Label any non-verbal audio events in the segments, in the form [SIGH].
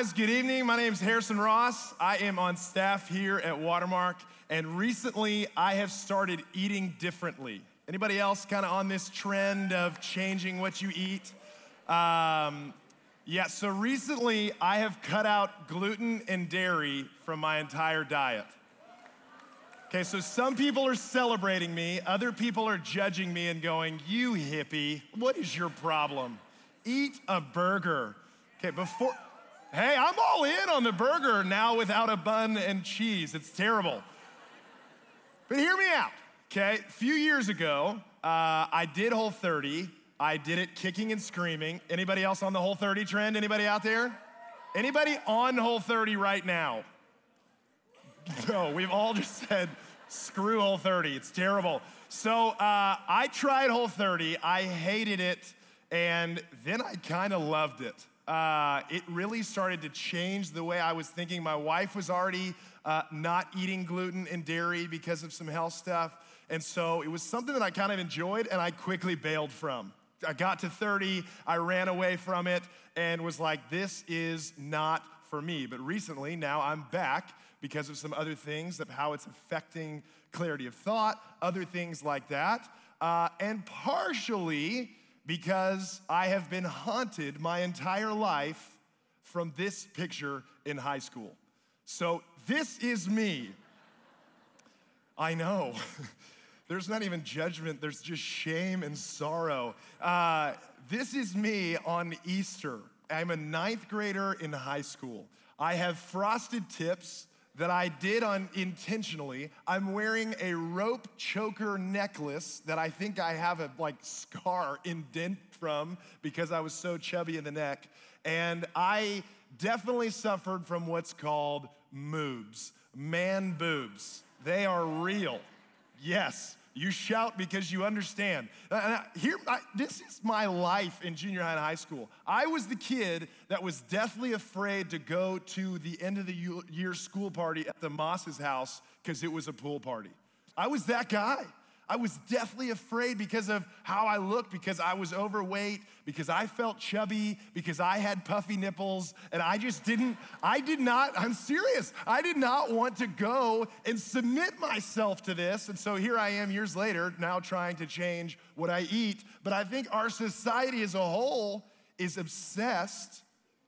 Guys, good evening. My name is Harrison Ross. I am on staff here at Watermark, and recently I have started eating differently. Anybody else kind of on this trend of changing what you eat? Um, yeah, so recently I have cut out gluten and dairy from my entire diet. Okay, so some people are celebrating me, other people are judging me and going, You hippie, what is your problem? Eat a burger. Okay, before, hey, I'm all in on the burger now without a bun and cheese. It's terrible. But hear me out, okay? A few years ago, uh, I did Whole 30. I did it kicking and screaming. Anybody else on the Whole 30 trend? Anybody out there? Anybody on Whole 30 right now? No, we've all just said, screw Whole 30. It's terrible. So uh, I tried Whole 30. I hated it. And then I kind of loved it. Uh, it really started to change the way I was thinking. My wife was already uh, not eating gluten and dairy because of some health stuff. And so it was something that I kind of enjoyed and I quickly bailed from. I got to 30, I ran away from it and was like, this is not for me. But recently, now I'm back because of some other things of how it's affecting clarity of thought, other things like that. Uh, and partially because I have been haunted my entire life from this picture in high school. So, this is me. I know. [LAUGHS] there's not even judgment, there's just shame and sorrow. Uh, this is me on Easter. I'm a ninth grader in high school. I have frosted tips that I did on intentionally. I'm wearing a rope choker necklace that I think I have a like scar [LAUGHS] indent from because I was so chubby in the neck. And I definitely suffered from what's called moobs, man boobs. They are real. Yes, you shout because you understand. Uh, here, I, this is my life in junior high and high school. I was the kid that was deathly afraid to go to the end of the year school party at the Moss's house because it was a pool party. I was that guy. I was deathly afraid because of how I looked, because I was overweight, because I felt chubby, because I had puffy nipples, and I just didn't, I did not, I'm serious, I did not want to go and submit myself to this. And so here I am years later, now trying to change what I eat. But I think our society as a whole is obsessed,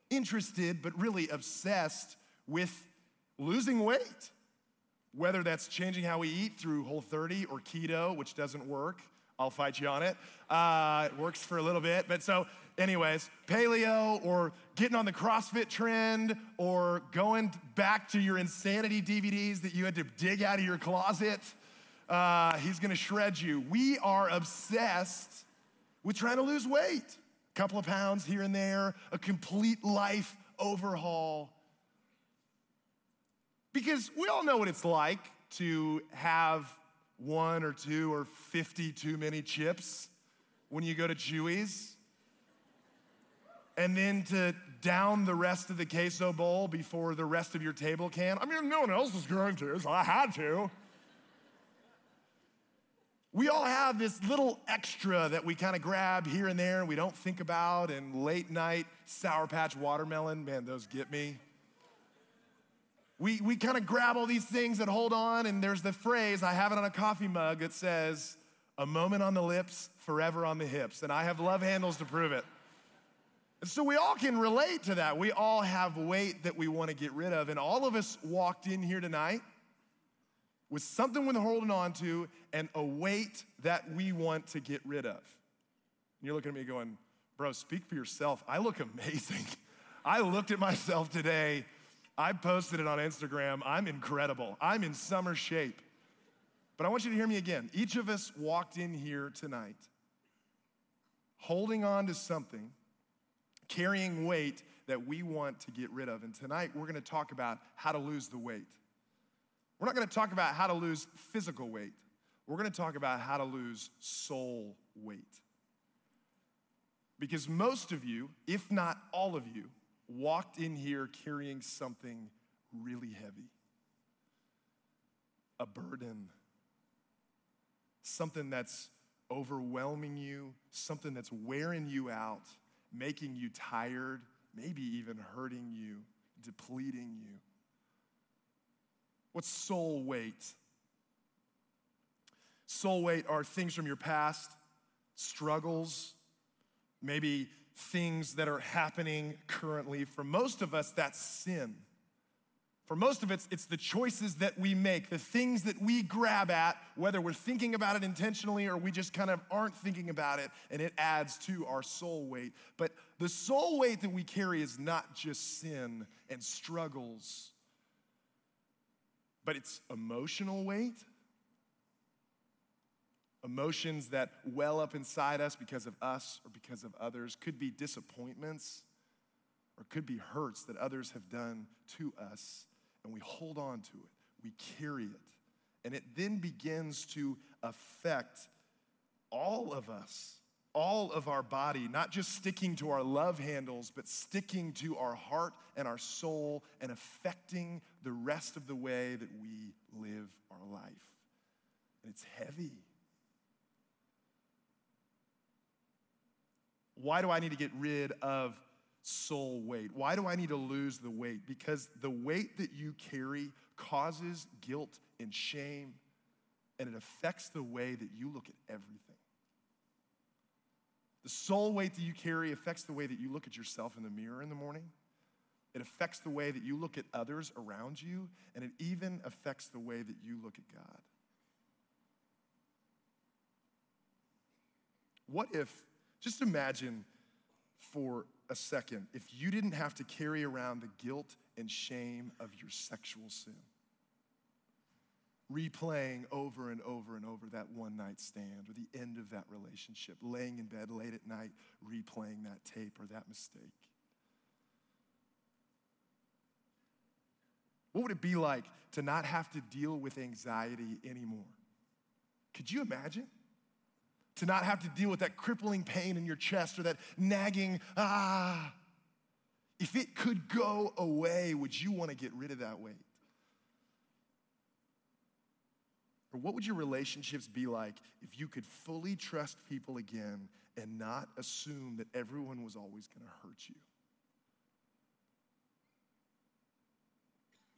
interested, but really obsessed with losing weight whether that's changing how we eat through Whole 30 or keto, which doesn't work. I'll fight you on it. Uh, it works for a little bit. But so, anyways, paleo or getting on the CrossFit trend or going back to your insanity DVDs that you had to dig out of your closet. Uh, he's gonna shred you. We are obsessed with trying to lose weight. A couple of pounds here and there, a complete life overhaul. Because we all know what it's like to have one or two or 50 too many chips when you go to Chuy's. And then to down the rest of the queso bowl before the rest of your table can. I mean, no one else was going to, so I had to. We all have this little extra that we kind of grab here and there and we don't think about, and late night Sour Patch watermelon, man, those get me. We, we kind of grab all these things and hold on, and there's the phrase, I have it on a coffee mug that says, a moment on the lips, forever on the hips. And I have love handles to prove it. And so we all can relate to that. We all have weight that we want to get rid of. And all of us walked in here tonight with something we're holding on to and a weight that we want to get rid of. And you're looking at me going, bro, speak for yourself. I look amazing. [LAUGHS] I looked at myself today I posted it on Instagram. I'm incredible. I'm in summer shape. But I want you to hear me again. Each of us walked in here tonight holding on to something, carrying weight that we want to get rid of. And tonight we're going to talk about how to lose the weight. We're not going to talk about how to lose physical weight. We're going to talk about how to lose soul weight. Because most of you, if not all of you, walked in here carrying something really heavy a burden, something that's overwhelming you, something that's wearing you out, making you tired maybe even hurting you, depleting you. What's soul weight? Soul weight are things from your past, struggles, maybe things that are happening currently. For most of us, that's sin. For most of us, it's the choices that we make, the things that we grab at, whether we're thinking about it intentionally or we just kind of aren't thinking about it, and it adds to our soul weight. But the soul weight that we carry is not just sin and struggles, but it's emotional weight. Emotions that well up inside us because of us or because of others could be disappointments or could be hurts that others have done to us and we hold on to it, we carry it, and it then begins to affect all of us, all of our body, not just sticking to our love handles, but sticking to our heart and our soul and affecting the rest of the way that we live our life. And it's heavy. Why do I need to get rid of soul weight. Why do I need to lose the weight? Because the weight that you carry causes guilt and shame, and it affects the way that you look at everything. The soul weight that you carry affects the way that you look at yourself in the mirror in the morning. It affects the way that you look at others around you, and it even affects the way that you look at God. What if, just imagine for a second if you didn't have to carry around the guilt and shame of your sexual sin. Replaying over and over and over that one night stand or the end of that relationship, laying in bed late at night, replaying that tape or that mistake. What would it be like to not have to deal with anxiety anymore? Could you imagine? To not have to deal with that crippling pain in your chest or that nagging, ah. If it could go away, would you want to get rid of that weight? Or what would your relationships be like if you could fully trust people again and not assume that everyone was always going to hurt you?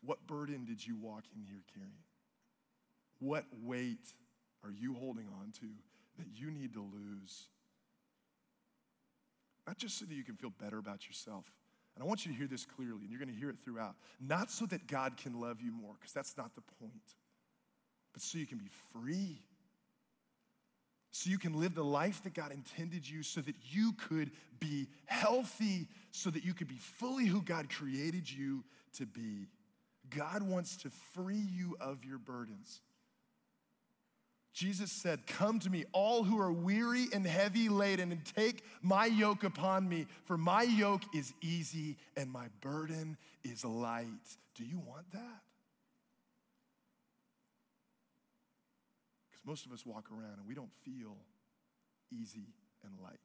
What burden did you walk in here carrying? What weight are you holding on to that you need to lose. Not just so that you can feel better about yourself. And I want you to hear this clearly, and you're going to hear it throughout. Not so that God can love you more, because that's not the point, but so you can be free. So you can live the life that God intended you, so that you could be healthy, so that you could be fully who God created you to be. God wants to free you of your burdens. Jesus said, Come to me, all who are weary and heavy laden, and take my yoke upon me, for my yoke is easy and my burden is light. Do you want that? Because most of us walk around and we don't feel easy and light.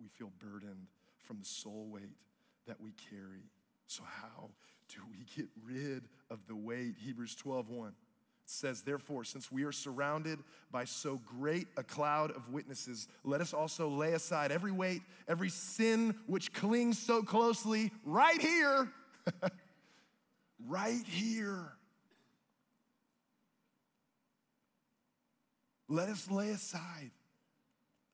We feel burdened from the soul weight that we carry. So, how do we get rid of the weight? Hebrews 12 1 says, Therefore, since we are surrounded by so great a cloud of witnesses, let us also lay aside every weight, every sin which clings so closely, right here, [LAUGHS] right here. Let us lay aside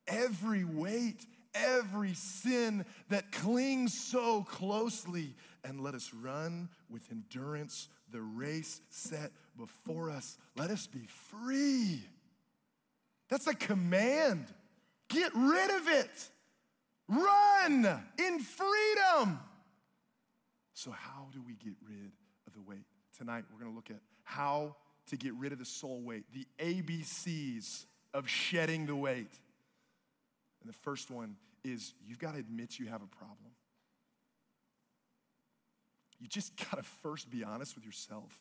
every weight, every sin that clings so closely, and let us run with endurance the race set before us. Let us be free. That's a command. Get rid of it. Run in freedom. So, how do we get rid of the weight? Tonight, we're going to look at how to get rid of the soul weight, the ABCs of shedding the weight. And the first one is you've got to admit you have a problem. You just got to first be honest with yourself.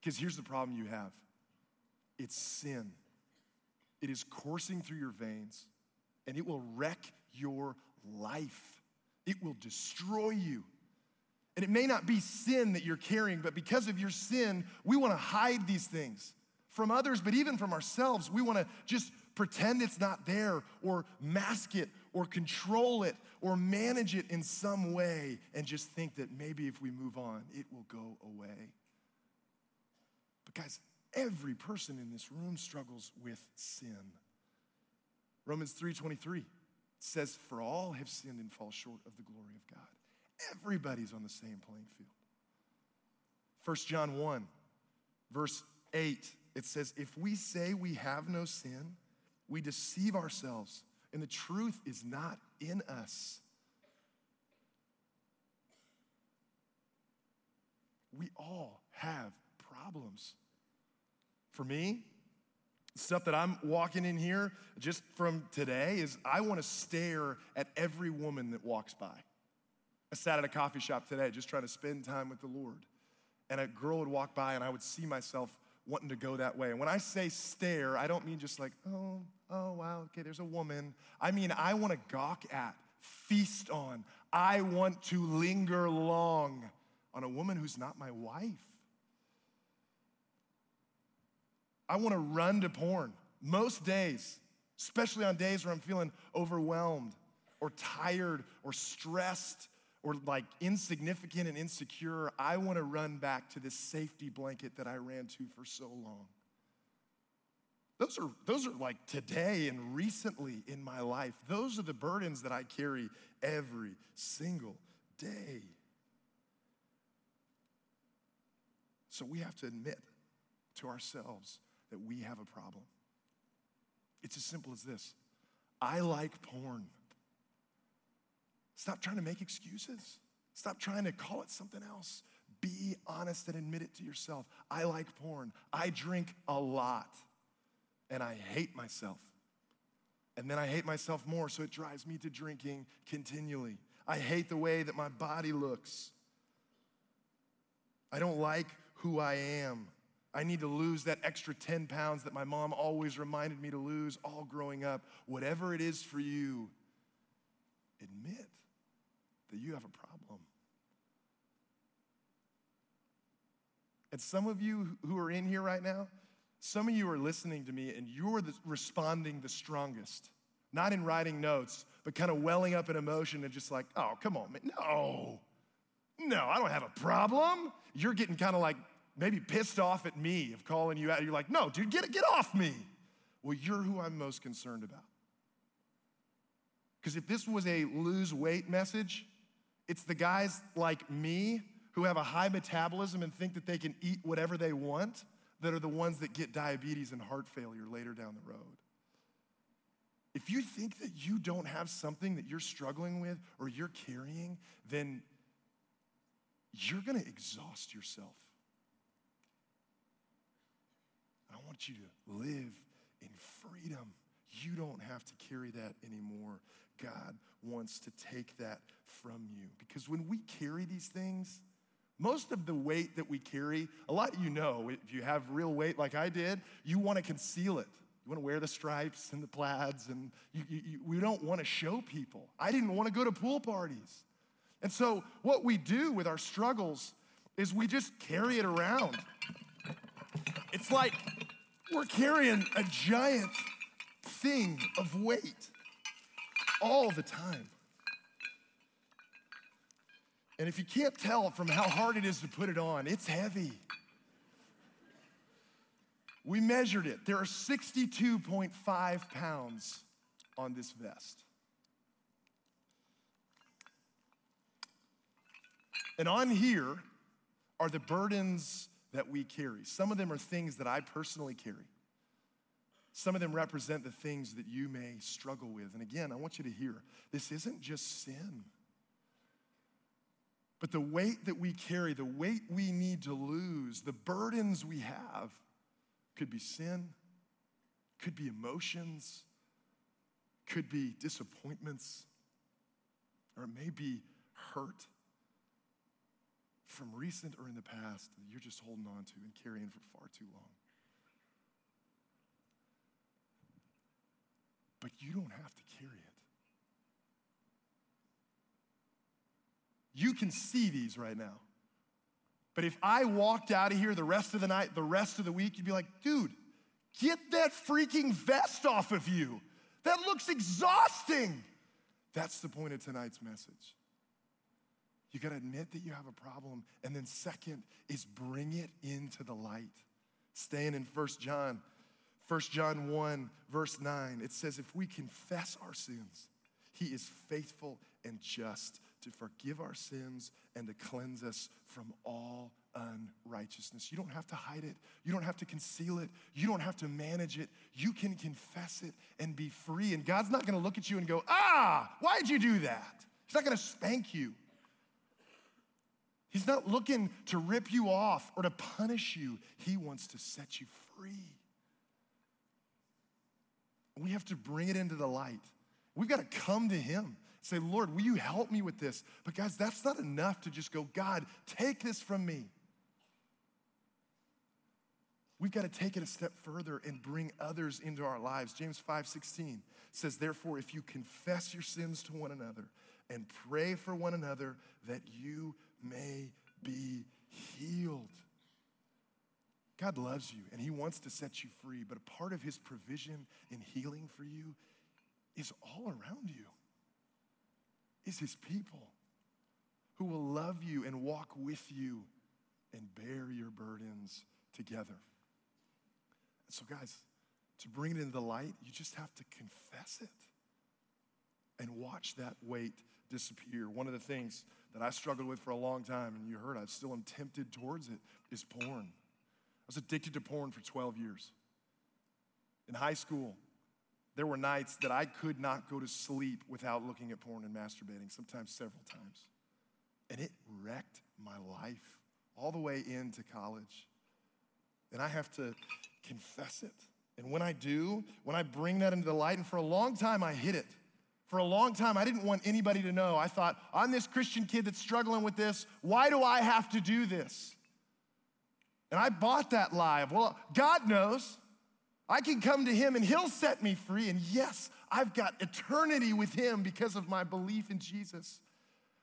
Because here's the problem you have it's sin, it is coursing through your veins, and it will wreck your life, it will destroy you. And it may not be sin that you're carrying, but because of your sin, we want to hide these things from others, but even from ourselves. We want to just pretend it's not there, or mask it, or control it, or manage it in some way, and just think that maybe if we move on, it will go away. But guys, every person in this room struggles with sin. Romans 3:23 says, For all have sinned and fall short of the glory of God. Everybody's on the same playing field. 1 John 1, verse 8, it says, If we say we have no sin, we deceive ourselves, and the truth is not in us. We all have problems. For me, stuff that I'm walking in here just from today is I want to stare at every woman that walks by. I sat at a coffee shop today just trying to spend time with the Lord. And a girl would walk by and I would see myself wanting to go that way. And when I say stare, I don't mean just like, oh, oh, wow, okay, there's a woman. I mean, I want to gawk at, feast on. I want to linger long on a woman who's not my wife. I want to run to porn most days, especially on days where I'm feeling overwhelmed or tired or stressed or like insignificant and insecure. I want to run back to this safety blanket that I ran to for so long. Those are, those are like today and recently in my life. Those are the burdens that I carry every single day. So we have to admit to ourselves that we have a problem. It's as simple as this I like porn. Stop trying to make excuses. Stop trying to call it something else. Be honest and admit it to yourself. I like porn. I drink a lot and I hate myself. And then I hate myself more, so it drives me to drinking continually. I hate the way that my body looks. I don't like who I am. I need to lose that extra 10 pounds that my mom always reminded me to lose all growing up. Whatever it is for you, admit that you have a problem. And some of you who are in here right now, some of you are listening to me and you're the, responding the strongest. Not in writing notes, but kind of welling up in emotion and just like, oh, come on, man. No, no, I don't have a problem. You're getting kind of like maybe pissed off at me of calling you out. You're like, no, dude, get, get off me. Well, you're who I'm most concerned about. Because if this was a lose weight message, it's the guys like me who have a high metabolism and think that they can eat whatever they want that are the ones that get diabetes and heart failure later down the road. If you think that you don't have something that you're struggling with or you're carrying, then you're gonna exhaust yourself. I want you to live in freedom. You don't have to carry that anymore. God wants to take that from you. Because when we carry these things, most of the weight that we carry, a lot you know, if you have real weight like I did, you want to conceal it. You want to wear the stripes and the plaids, and you, you, you, we don't want to show people. I didn't want to go to pool parties. And so, what we do with our struggles is we just carry it around. It's like we're carrying a giant thing of weight all the time. And if you can't tell from how hard it is to put it on, it's heavy. We measured it. There are 62.5 pounds on this vest. And on here are the burdens that we carry. Some of them are things that I personally carry. Some of them represent the things that you may struggle with. And again, I want you to hear this isn't just sin. But the weight that we carry, the weight we need to lose, the burdens we have could be sin, could be emotions, could be disappointments, or it may be hurt from recent or in the past that you're just holding on to and carrying for far too long. But you don't have to carry it. You can see these right now. But if I walked out of here the rest of the night, the rest of the week, you'd be like, dude, Get that freaking vest off of you. That looks exhausting. That's the point of tonight's message. You got to admit that you have a problem. And then, second, is bring it into the light. Staying in First John, First John 1, verse 9, it says, If we confess our sins, he is faithful and just to forgive our sins and to cleanse us from all unrighteousness. You don't have to hide it. You don't have to conceal it. You don't have to manage it. You can confess it and be free. And God's not going to look at you and go, ah, why'd you do that? He's not going to spank you. He's not looking to rip you off or to punish you. He wants to set you free. We have to bring it into the light. We've got to come to Him. Say, Lord, will you help me with this? But guys, that's not enough to just go, God, take this from me. We've got to take it a step further and bring others into our lives. James 5 16 says, Therefore, if you confess your sins to one another and pray for one another that you may be healed. God loves you and He wants to set you free, but a part of His provision in healing for you is all around you, is His people who will love you and walk with you and bear your burdens together. So, guys, to bring it into the light, you just have to confess it and watch that weight disappear. One of the things that I struggled with for a long time, and you heard I still am tempted towards it, is porn. I was addicted to porn for 12 years. In high school, there were nights that I could not go to sleep without looking at porn and masturbating, sometimes several times. And it wrecked my life all the way into college. And I have to confess it. And when I do, when I bring that into the light, and for a long time I hid it. For a long time, I didn't want anybody to know. I thought, I'm this Christian kid that's struggling with this. Why do I have to do this? And I bought that lie of, well, God knows. I can come to Him and He'll set me free. And yes, I've got eternity with Him because of my belief in Jesus.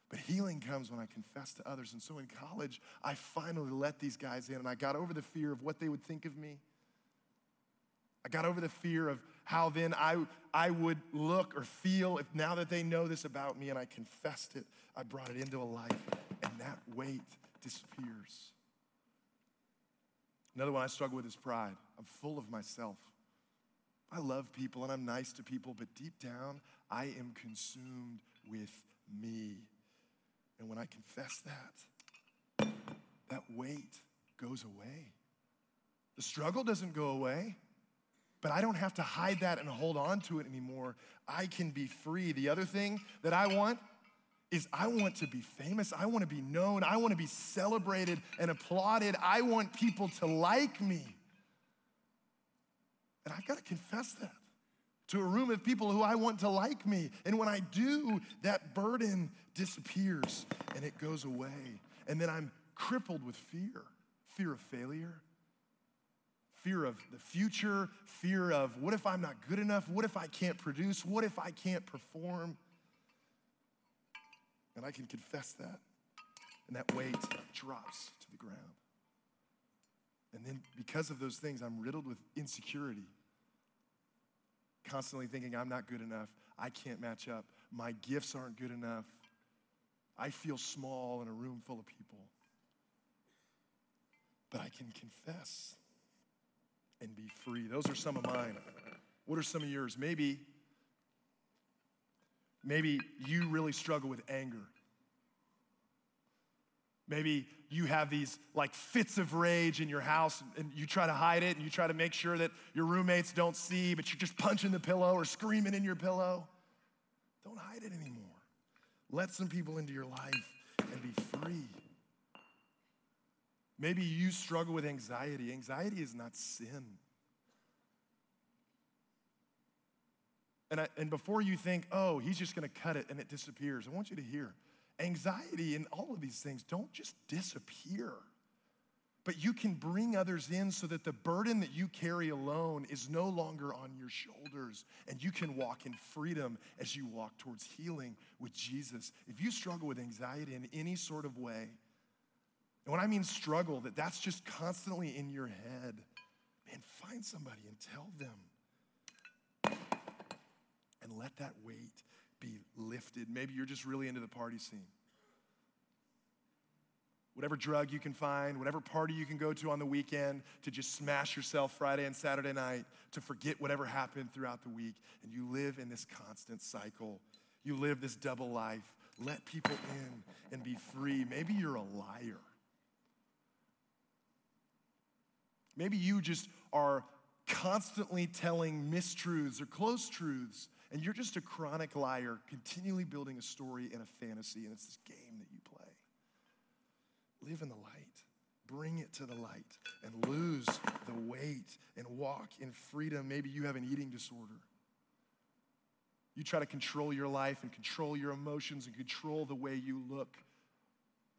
But healing comes when I confess to others. And so in college, I finally let these guys in and I got over the fear of what they would think of me. I got over the fear of how then I, I would look or feel if now that they know this about me and I confessed it, I brought it into a light and that weight disappears. Another one I struggle with is pride. I'm full of myself. I love people and I'm nice to people, but deep down, I am consumed with me. And when I confess that, that weight goes away. The struggle doesn't go away. But I don't have to hide that and hold on to it anymore. I can be free. The other thing that I want is I want to be famous. I want to be known. I want to be celebrated and applauded. I want people to like me. And I've got to confess that to a room of people who I want to like me. And when I do, that burden disappears and it goes away. And then I'm crippled with fear fear of failure, fear of the future, fear of what if I'm not good enough? What if I can't produce? What if I can't perform? And I can confess that. And that weight drops to the ground. And then because of those things, I'm riddled with insecurity. Constantly thinking I'm not good enough. I can't match up. My gifts aren't good enough. I feel small in a room full of people. But I can confess and be free. Those are some of mine. What are some of yours? Maybe, maybe you really struggle with anger. Maybe you have these like fits of rage in your house and you try to hide it and you try to make sure that your roommates don't see, but you're just punching the pillow or screaming in your pillow. Don't hide it anymore. Let some people into your life and be free. Maybe you struggle with anxiety. Anxiety is not sin. And, I, and before you think, oh, he's just gonna cut it and it disappears, I want you to hear anxiety and all of these things don't just disappear, but you can bring others in so that the burden that you carry alone is no longer on your shoulders and you can walk in freedom as you walk towards healing with Jesus. If you struggle with anxiety in any sort of way, and when I mean struggle, that that's just constantly in your head, man, and find somebody and tell them. And let that weight be lifted. Maybe you're just really into the party scene whatever drug you can find, whatever party you can go to on the weekend, to just smash yourself Friday and Saturday night, to forget whatever happened throughout the week. And you live in this constant cycle. You live this double life. Let people in and be free. Maybe you're a liar. Maybe you just are constantly telling mistruths or close truths, and you're just a chronic liar, continually building a story and a fantasy, and it's this game that you play. Live in the light. Bring it to the light and lose the weight and walk in freedom. Maybe you have an eating disorder. You try to control your life and control your emotions and control the way you look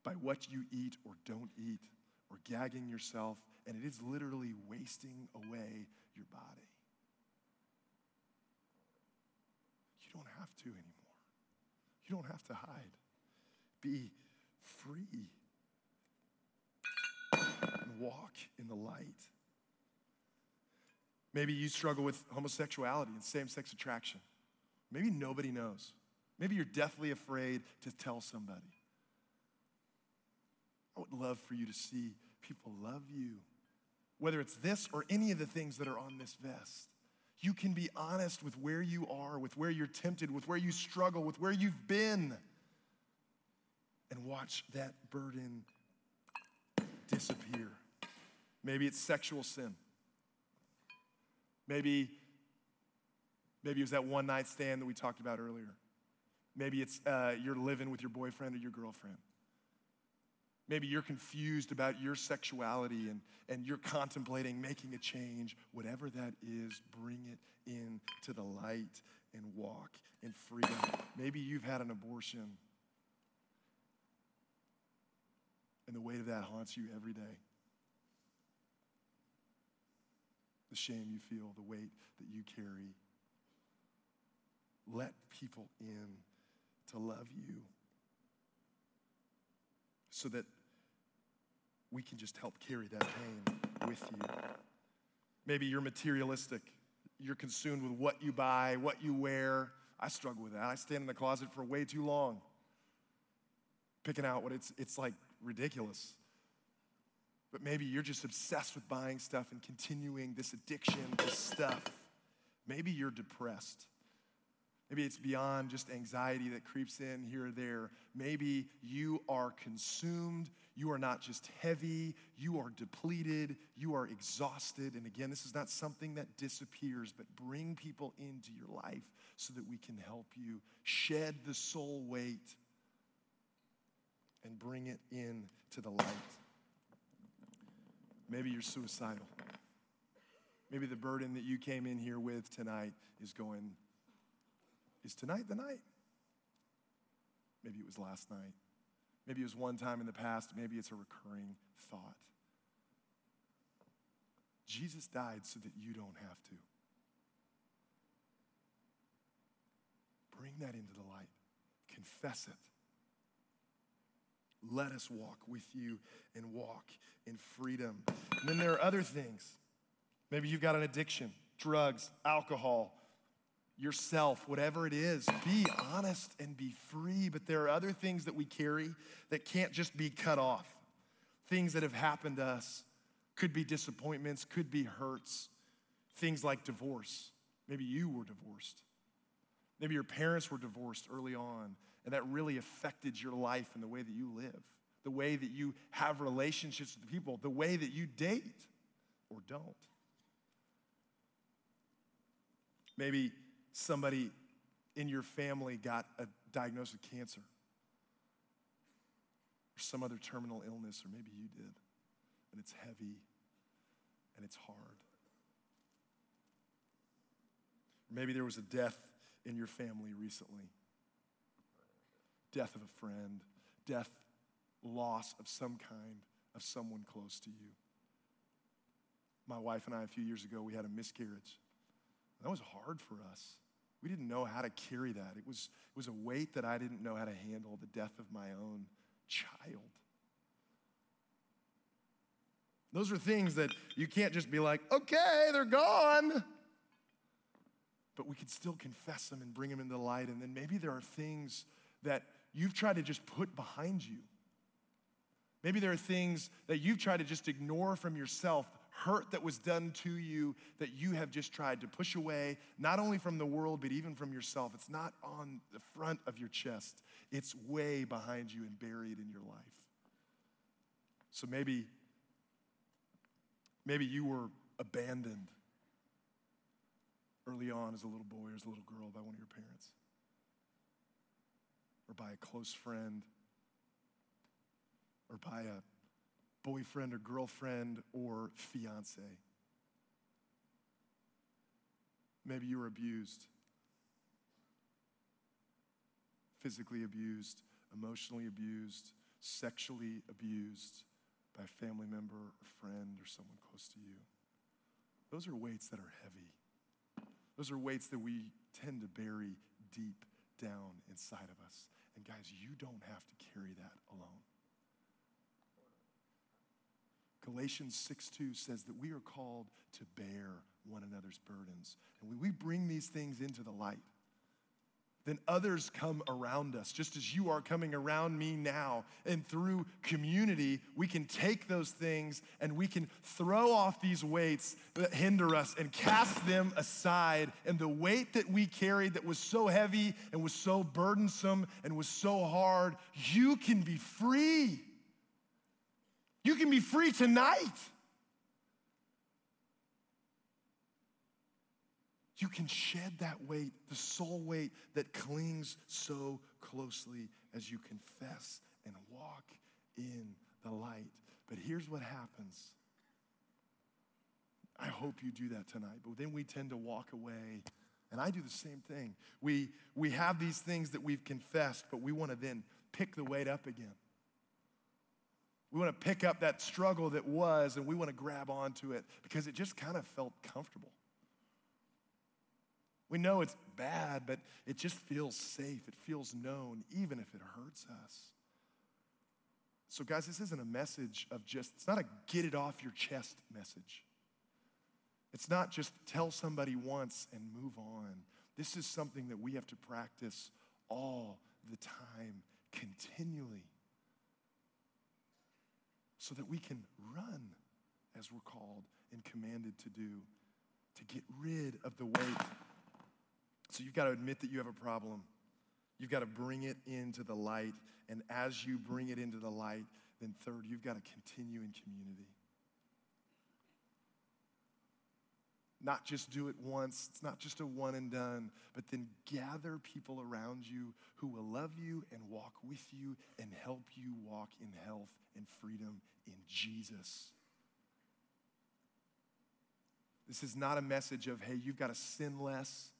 by what you eat or don't eat or gagging yourself, and it is literally wasting away your body. You don't have to anymore. You don't have to hide. Be free walk in the light. Maybe you struggle with homosexuality and same sex attraction. Maybe nobody knows. Maybe you're deathly afraid to tell somebody. I would love for you to see people love you, whether it's this or any of the things that are on this vest. You can be honest with where you are, with where you're tempted, with where you struggle, with where you've been, and watch that burden disappear. Maybe it's sexual sin. Maybe, maybe it was that one night stand that we talked about earlier. Maybe it's uh, you're living with your boyfriend or your girlfriend. Maybe you're confused about your sexuality and, and you're contemplating making a change. Whatever that is, bring it into the light and walk in freedom. Maybe you've had an abortion and the weight of that haunts you every day the shame you feel, the weight that you carry. Let people in to love you so that we can just help carry that pain with you. Maybe you're materialistic. You're consumed with what you buy, what you wear. I struggle with that. I stand in the closet for way too long, picking out what it's, it's like ridiculous. But maybe you're just obsessed with buying stuff and continuing this addiction to stuff. Maybe you're depressed. Maybe it's beyond just anxiety that creeps in here or there. Maybe you are consumed. You are not just heavy, you are depleted, you are exhausted. And again, this is not something that disappears, but bring people into your life so that we can help you shed the soul weight and bring it in to the light. Maybe you're suicidal. Maybe the burden that you came in here with tonight is going, is tonight the night? Maybe it was last night. Maybe it was one time in the past. Maybe it's a recurring thought. Jesus died so that you don't have to. Bring that into the light, confess it. Let us walk with you and walk in freedom. And then there are other things. Maybe you've got an addiction, drugs, alcohol, yourself, whatever it is. Be honest and be free. But there are other things that we carry that can't just be cut off. Things that have happened to us could be disappointments, could be hurts. Things like divorce. Maybe you were divorced. Maybe your parents were divorced early on and that really affected your life and the way that you live, the way that you have relationships with people, the way that you date or don't. Maybe somebody in your family got a diagnosis of cancer or some other terminal illness, or maybe you did, and it's heavy and it's hard. Or maybe there was a death in your family recently death of a friend, death, loss of some kind of someone close to you. My wife and I, a few years ago, we had a miscarriage. That was hard for us. We didn't know how to carry that. It was, it was a weight that I didn't know how to handle the death of my own child. Those are things that you can't just be like, okay, they're gone. But we can still confess them and bring them into the light. And then maybe there are things that you've tried to just put behind you. Maybe there are things that you've tried to just ignore from yourself, hurt that was done to you that you have just tried to push away, not only from the world, but even from yourself. It's not on the front of your chest, it's way behind you and buried in your life. So maybe Maybe you were abandoned early on as a little boy or as a little girl by one of your parents or by a close friend or by a boyfriend or girlfriend or fiance. Maybe you were abused, physically abused, emotionally abused, sexually abused by a family member or friend or someone close to you. Those are weights that are heavy. Those are weights that we tend to bury deep down inside of us. And guys, you don't have to carry that alone. Galatians 6 2 says that we are called to bear one another's burdens. And when we bring these things into the light, then others come around us, just as you are coming around me now. And through community, we can take those things and we can throw off these weights that hinder us and cast them aside. And the weight that we carried that was so heavy and was so burdensome and was so hard, you can be free. You can be free tonight. you can shed that weight, the soul weight that clings so closely as you confess and walk in the light. But here's what happens. I hope you do that tonight. But then we tend to walk away, and I do the same thing. We, we have these things that we've confessed, but we want to then pick the weight up again. We want to pick up that struggle that was, and we want to grab onto it because it just kind of felt comfortable. We know it's bad, but it just feels safe. It feels known, even if it hurts us. So, guys, this isn't a message of just, it's not a get it off your chest message. It's not just tell somebody once and move on. This is something that we have to practice all the time, continually, so that we can run as we're called and commanded to do, to get rid of the weight so you've got to admit that you have a problem. You've got to bring it into the light. And as you bring it into the light, then third, you've got to continue in community. Not just do it once, it's not just a one and done, but then gather people around you who will love you and walk with you and help you walk in health and freedom in Jesus. This is not a message of, hey, you've got to sin less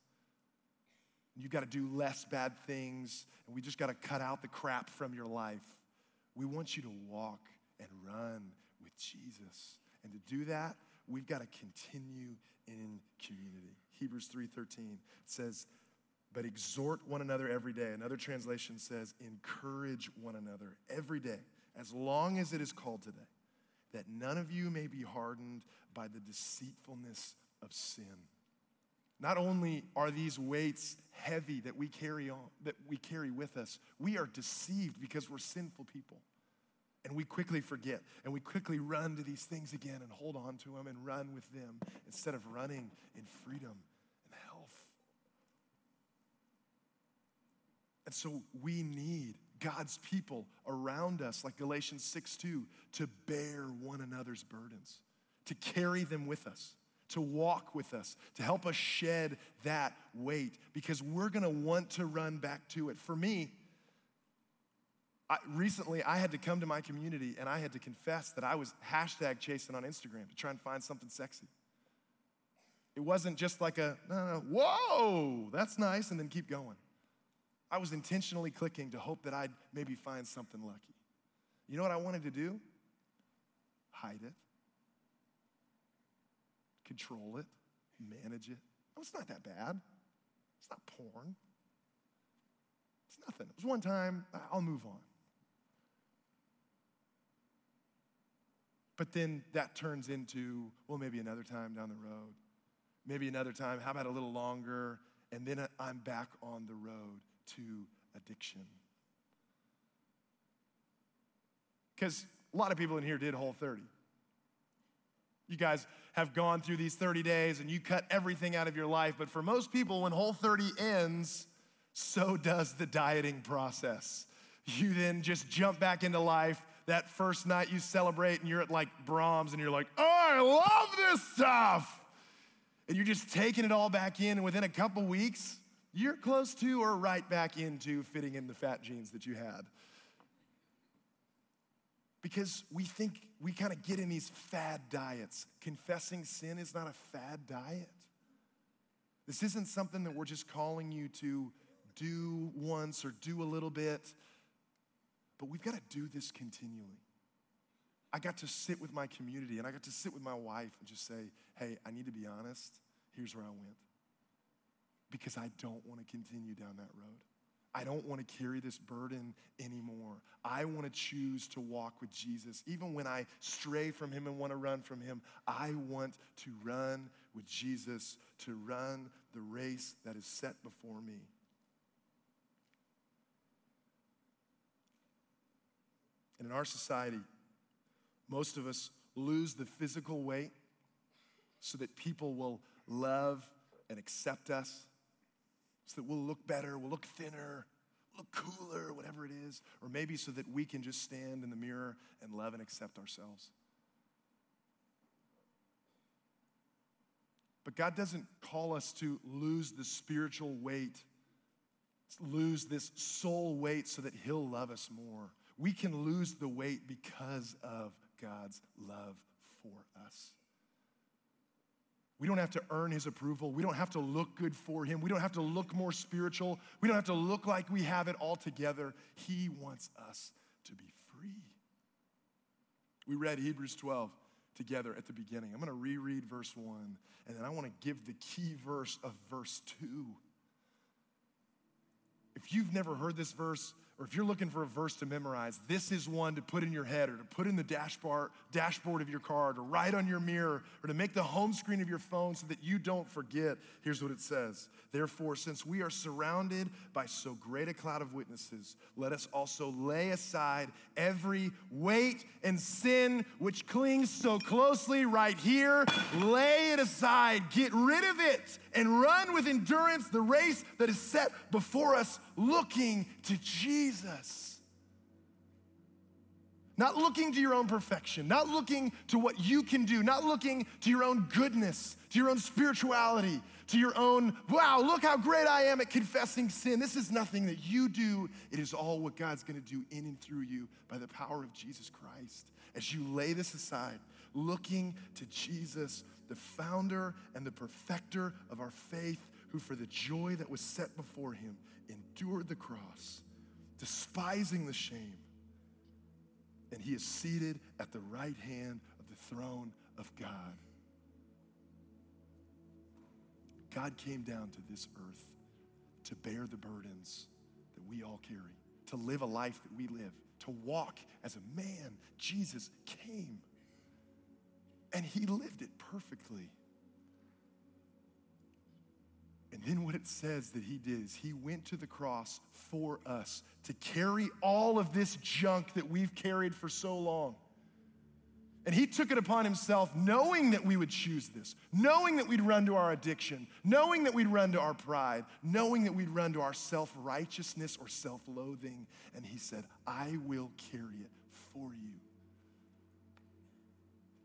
you've got to do less bad things, and we just got to cut out the crap from your life. We want you to walk and run with Jesus. And to do that, we've got to continue in community. Hebrews 3:13 says, "But exhort one another every day." Another translation says, "Encourage one another every day, as long as it is called today, that none of you may be hardened by the deceitfulness of sin." Not only are these weights heavy that we carry on, that we carry with us, we are deceived because we're sinful people. And we quickly forget and we quickly run to these things again and hold on to them and run with them instead of running in freedom and health. And so we need God's people around us, like Galatians 6 2, to bear one another's burdens, to carry them with us to walk with us, to help us shed that weight, because we're gonna want to run back to it. For me, I, recently I had to come to my community and I had to confess that I was hashtag chasing on Instagram to try and find something sexy. It wasn't just like a, no, no, whoa, that's nice, and then keep going. I was intentionally clicking to hope that I'd maybe find something lucky. You know what I wanted to do? Hide it control it, manage it. Oh, it's not that bad. It's not porn. It's nothing. It was one time, I'll move on. But then that turns into, well, maybe another time down the road. Maybe another time, how about a little longer? And then I'm back on the road to addiction. Because a lot of people in here did Whole 30. You guys have gone through these 30 days and you cut everything out of your life, but for most people, when Whole 30 ends, so does the dieting process. You then just jump back into life. That first night you celebrate and you're at like Braum's and you're like, oh, I love this stuff. And you're just taking it all back in, and within a couple weeks, you're close to or right back into fitting in the fat jeans that you had. Because we think we kind of get in these fad diets. Confessing sin is not a fad diet. This isn't something that we're just calling you to do once or do a little bit, but we've got to do this continually. I got to sit with my community and I got to sit with my wife and just say, hey, I need to be honest. Here's where I went. Because I don't want to continue down that road. I don't want to carry this burden anymore. I want to choose to walk with Jesus. Even when I stray from Him and want to run from Him, I want to run with Jesus, to run the race that is set before me. And in our society, most of us lose the physical weight so that people will love and accept us so that we'll look better, we'll look thinner, look cooler, whatever it is, or maybe so that we can just stand in the mirror and love and accept ourselves. But God doesn't call us to lose the spiritual weight, lose this soul weight so that He'll love us more. We can lose the weight because of God's love for us. We don't have to earn his approval. We don't have to look good for him. We don't have to look more spiritual. We don't have to look like we have it all together. He wants us to be free. We read Hebrews 12 together at the beginning. I'm going to reread verse 1, and then I want to give the key verse of verse 2. If you've never heard this verse, or if you're looking for a verse to memorize, this is one to put in your head or to put in the dashboard, dashboard of your car, to write on your mirror, or to make the home screen of your phone so that you don't forget. Here's what it says Therefore, since we are surrounded by so great a cloud of witnesses, let us also lay aside every weight and sin which clings so closely right here. Lay it aside, get rid of it, and run with endurance the race that is set before us, looking to Jesus. Not looking to your own perfection, not looking to what you can do, not looking to your own goodness, to your own spirituality, to your own, wow, look how great I am at confessing sin. This is nothing that you do. It is all what God's gonna do in and through you by the power of Jesus Christ. As you lay this aside, looking to Jesus, the founder and the perfecter of our faith, who for the joy that was set before him endured the cross, despising the shame, and he is seated at the right hand of the throne of God. God came down to this earth to bear the burdens that we all carry, to live a life that we live, to walk as a man. Jesus came and he lived it perfectly. And then what it says that he did is he went to the cross for us to carry all of this junk that we've carried for so long. And he took it upon himself, knowing that we would choose this, knowing that we'd run to our addiction, knowing that we'd run to our pride, knowing that we'd run to our self righteousness or self loathing. And he said, I will carry it for you.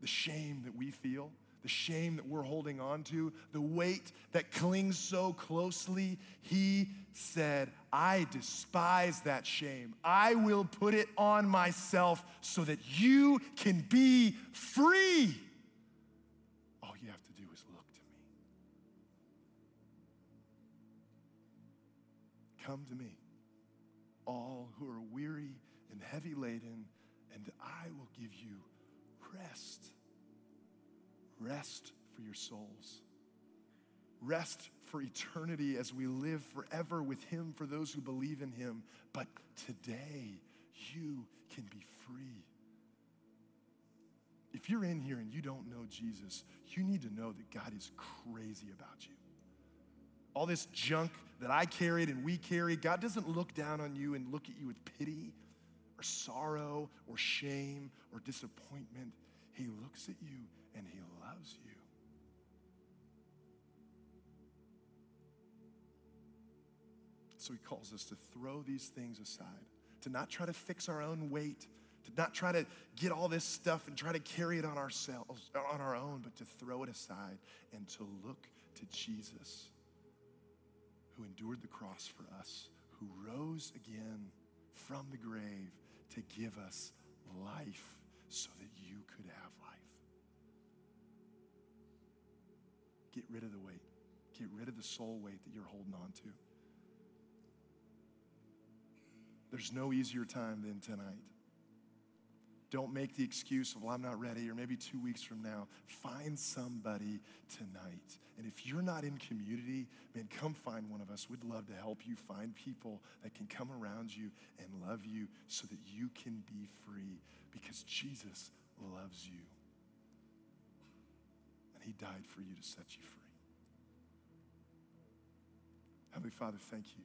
The shame that we feel, the shame that we're holding on to, the weight that clings so closely, he said, I despise that shame. I will put it on myself so that you can be free. All you have to do is look to me. Come to me, all who are weary and heavy laden, and I will give you rest rest for your souls. Rest for eternity as we live forever with Him for those who believe in Him. But today, you can be free. If you're in here and you don't know Jesus, you need to know that God is crazy about you. All this junk that I carried and we carry, God doesn't look down on you and look at you with pity or sorrow or shame or disappointment. He looks at you and He loves you. So He calls us to throw these things aside, to not try to fix our own weight, to not try to get all this stuff and try to carry it on ourselves, on our own, but to throw it aside and to look to Jesus, who endured the cross for us, who rose again from the grave to give us life so that you could have life. Get rid of the weight. Get rid of the soul weight that you're holding on to. There's no easier time than tonight. Don't make the excuse of, well, I'm not ready, or maybe two weeks from now. Find somebody tonight. And if you're not in community, man, come find one of us. We'd love to help you find people that can come around you and love you so that you can be free because Jesus loves you. He died for you to set you free. Heavenly Father, thank you.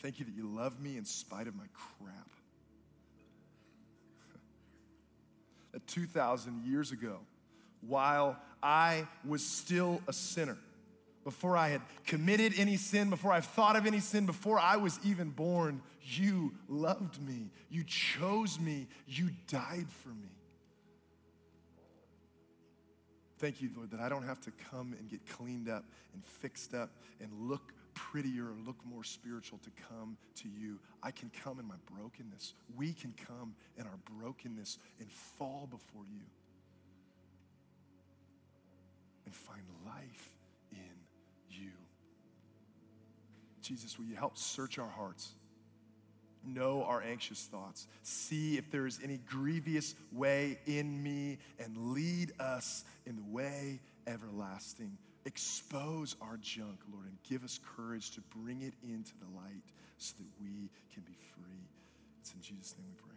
Thank you that you love me in spite of my crap. [LAUGHS] that 2,000 years ago, while I was still a sinner, before I had committed any sin, before I thought of any sin, before I was even born, you loved me. You chose me. You died for me. Thank you, Lord, that I don't have to come and get cleaned up and fixed up and look prettier or look more spiritual to come to you. I can come in my brokenness. We can come in our brokenness and fall before you and find life in you. Jesus, will you help search our hearts? Know our anxious thoughts. See if there is any grievous way in me and lead us in the way everlasting. Expose our junk, Lord, and give us courage to bring it into the light so that we can be free. It's in Jesus' name we pray.